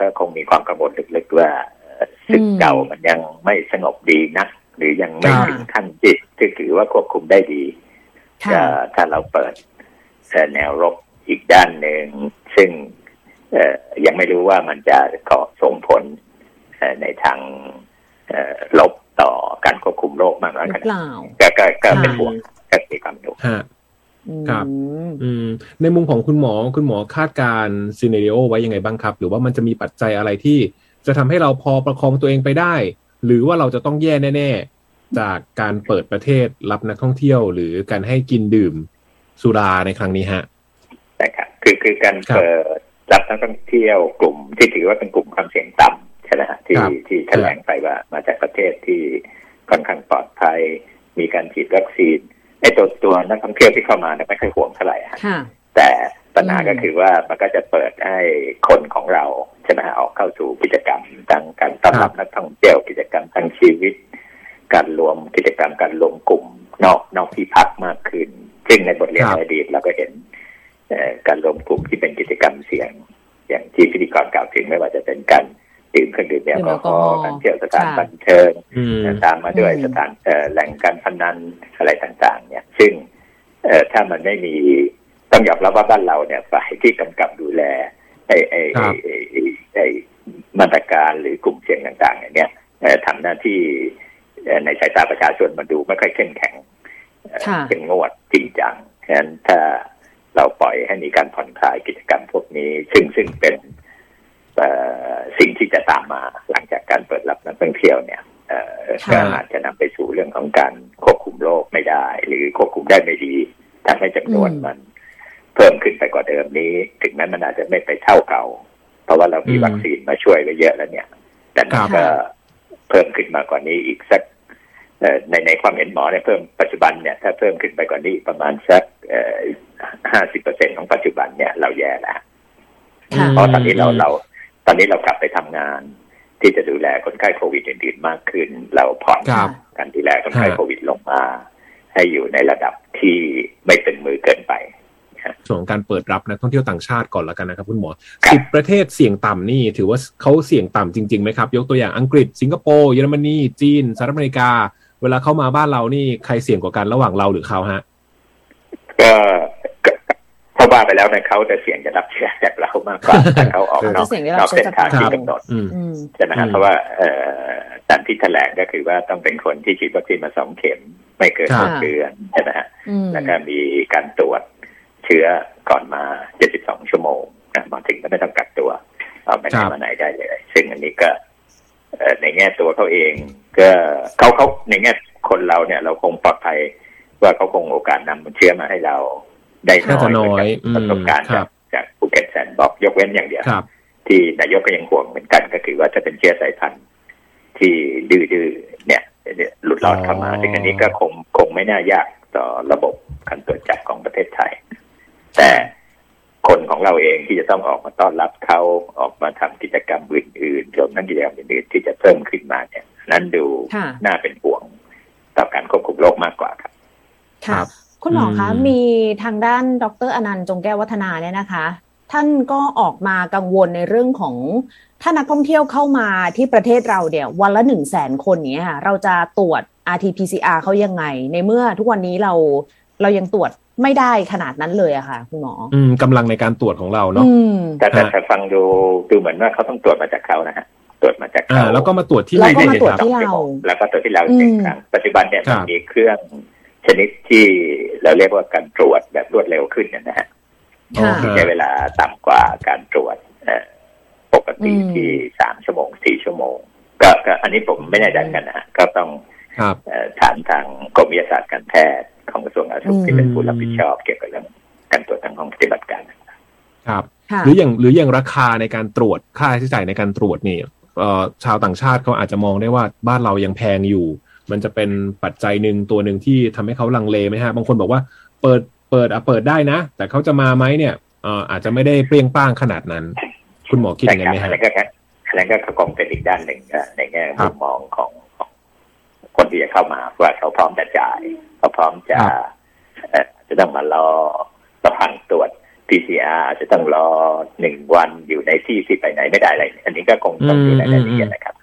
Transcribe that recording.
ก็คงมีความกังวลลึกๆว่าศึกเก่ามันยังไม่สงบดีนัก หรือยังไม่ถึงขั้นจิตที่ถือว่าควบคุมได้ดีถ้าเราเปิดแนวรบอีกด้านหนึ่งซึ่งยังไม่รู้ว่ามันจะก่อส่งผลในทางลบต่อการควบคุมโรคมากน้อยขนาดก็ก็ก็เป็นห่วงก็มีความดู ครับ อืม ในมุมของคุณหมอคุณหมอคาดการซีเนเรโอไว้ยังไงบ้างครับ หรือว่ามันจะมีปัจจัยอะไรที่จะทำให้เราพอประคองตัวเองไปได้ หรือว่าเราจะต้องแย่แน่ ๆ จากการเปิดประเทศรับนักท่องเที่ยว หรือการให้กินดื่มสุราในครั้งนี้ฮะใช่ครับคือคือการเปิดรับนักท่องเที่ยวกลุ่มที่ถือว่าเป็นกลุ่มความเสี่ยงต่ำใช่ไหมฮะที่ที่แถลงไปว่ามาจากประเทศที่ค่อนข้างปลอดภัย มีการฉีดวัคซีน ไอ้ตัวตัวนักท่องเที่ยวที่เข้ามาเนี่ยไม่ค่อยห่วงเท่าไหร่ฮะแต่ปัญหาก็คือว่ามันก็จะเปิดให้คนของเราใช่ไหมฮะออกเข้าสู่กิจกรรมทางการต้อนรับนักท่องเที่ยวกิจกรรมทางชีวิต การรวมกิจกรรมการรวมกลุ่มนอกนอกที่พักมากขึ้น ซึ่งในบทเรียนอดีตเราก็เห็นการรวมกลุ่มที่เป็นกิจกรรมเสี่ยง อย่างที่พิธีกรกล่าวถึงไม่ว่าจะเป็นการ ดื่มเครื่องดื่มแอลกอฮอล์การเที่ยวสถานบันเทิงตามมาด้วยสถานแหล่งการพนันอะไรต่างๆ เนี่ย ซึ่งถ้ามันไม่มีต้องยอมรับว่าบ้านเราเนี่ยฝ่ายที่กำกับดูแลไอ้ไอ้ไอ้มาตรการหรือกลุ่มเสี่ยงต่างๆเนี่ยทำหน้าที่ในสายตาประชาชนมาดูไม่ค่อยเข้มแข็งเป็นงวดจริงจังฉะนั้นถ้าเราปล่อยให้มีการผ่อนคลายกิจกรรมพวกนี้ ซึ่งซึ่งเป็นสิ่งที่จะตามมาหลังจา กการเปิดรับนักท่องเที่ยวเนี่ยก็อาจจะนำไปสู่เรื่องของการควบคุมโรคไม่ได้ หรือควบคุมได้ไม่ดีทำให้จำนวนมันเพิ่มขึ้นไปกว่าเดิมนี้ ถึงแม้มันอาจจะไม่ไปเท่าเก่า เพราะว่าเรามีวัคซีนมาช่วยไว้เยอะแล้วเนี่ย แต่ก็เพิ่มขึ้นมากกว่านี้อีกสักในในความเห็นหมอเนี่ยเพิ่มปัจจุบันเนี่ยถ้าเพิ่มขึ้นไปกว่านี้ประมาณสักห้าสิบเปอร์เซ็นของปัจจุบันเนี่ยเราแย่แล้วเพราะตอนนี้เราเรา ตอนนี้เรากลับไปทำงาน ที่จะดูแลคนไข้โควิดอื่นๆมากขึ้น เราผ่อนการดูแลคนไข้โควิดลงมา ให้อยู่ในระดับที่ไม่เป็นมือเกินไปส่วนการเปิดรับนักท่องเที่ยวต่างชาติก่อนละกันนะครับคุณหมอสิบประเทศเสี่ยงต่ำนี่ ถือว่าเขาเสี่ยงต่ำจริงๆไหมครับ ยกตัวอย่างอังกฤษ สิงคโปร์เยอรมนีจีนสหรัฐอเมริกา เวลาเข้ามาบ้านเรานี่ใครเสี่ยงกว่ากันระหว่างเราหรือเขาฮะก็ถ้า ว่าไปแล้วเนี่ยเขาจะเสี่ยงจะรับเชื้อจากเรามากกว่าถ้าเขาออกนอกนอกเส้นทางที่กำหนดใช่ไหมครับเพราะว่าตามที่แถลงก็คือว่าต้องเป็นคนที่ฉีดวัคซีนมาสองเข็มไม่เกินหกเดือนใช่ไหมฮะแล้วก็มีการตรวจเชื้อก่อนมาเจ็ดสิบสองชั่วโมงมาถึงก็ไม่ต้องกักตัวเอาไปไหนมาไหนได้เลย ซึ่งอันนี้ก็ในแง่ตัวเขาเอง ก็เขาเขาในแง่คนเราเนี่ย เราคงปลอดภัยว่าเขาคงโอกาสนำเชื้อมาให้เรา ได้น้อยประสบการณ์จากภูเก็ตแซนบอกยกเว้นอย่างเดียวที่นายกก็ยังห่วงเหมือนกันก็คือว่าจะเป็นเชื้อสายพันธุ์ที่ดื้อๆเนี่ย หลุดลอดเข้ามาซึ่งอันนี้ก็คงคงไม่น่ายากต่อระบบการตรวจจับของประเทศไทย แต่คนของเราเองที่จะต้องออกมาต้อนรับเขาออกมาทำกิจกรรมอื่นๆรวมทั้งกิจกรรมอื่นๆที่จะเพิ่มขึ้นมาเนี่ย นั้นดูน่าเป็นห่วงต่อการควบคุมโรคมากกว่าครับ ครับ คุณหมอคะมีทางด้านดรอนันต์จงแก้ววัฒนาเนี่ยนะคะ ท่านก็ออกมากังวลในเรื่องของถ้านักท่องเที่ยวเข้ามาที่ประเทศเราเดี๋ยววันละหนึ่งแสนคนนี้ค่ะเราจะตรวจ rt-pcr เขายังไง ในเมื่อทุกวันนี้เราเรายังตรวจไม่ได้ขนาดนั้นเลยอะค่ะคุณหมอ อืมกำลังในการตรวจของเราเนาะแต่แต่ฟังดูดูเหมือนว่าเขาต้องตรวจมาจากเขานะฮะตรวจมาจากเขาแล้วก็มาตรวจที่เราแล้วก็มาตรวจที่เราแล้วก็ตรวจที่เราจริงครั้งปัจจุบันเนี่ยมันมีเครื่อง ชนิดที่เราเรียกว่าการตรวจแบบรวดเร็วขึ้นนะฮะที่ใช้เวลาต่ำกว่าการตรวจปกติที่สามชั่วโมงสี่ชั่วโมง ก็อันนี้ผมไม่แน่ใจกันนะก็ต้องถามทางกรมวิทยาศาสตร์การแพทย์ของกระทรวงสาธารณสุขที่เป็นผู้รับผิดชอบเกี่ยวกับเรื่องการตรวจทางห้องปฏิบัติการครับ หรืออย่างหรืออย่างราคาในการตรวจค่าใช้จ่ายในการตรวจนี่ชาวต่างชาติเขาอาจจะมองได้ว่าบ้านเรายังแพงอยู่ มันจะเป็นปัจจัยหนึ่งตัวหนึ่งที่ทำให้เขาลังเลไหมฮะบางคนบอกว่าเปิดเปิดอะเปิดได้นะ แต่เขาจะมาไหมเนี่ยเอ่ออาจจะไม่ได้เปรี้ยงป้างขนาดนั้น คุณหมอคิดยังไงไหมฮะอะไรก็อะไรก็คงเป็นอีกด้านหนึ่งในแง่มุมมองของคนที่จะเข้ามาว่าเขาพร้อมจะจ่ายเขาพร้อมจะจะต้องมารอประพันตรวจ PCR อาจจะต้องรอหนึ่งวันอยู่ในที่ที่ไปไหนไม่ได้อะไร อันนี้ก็คงต้องดูรายละเอียดนะครับ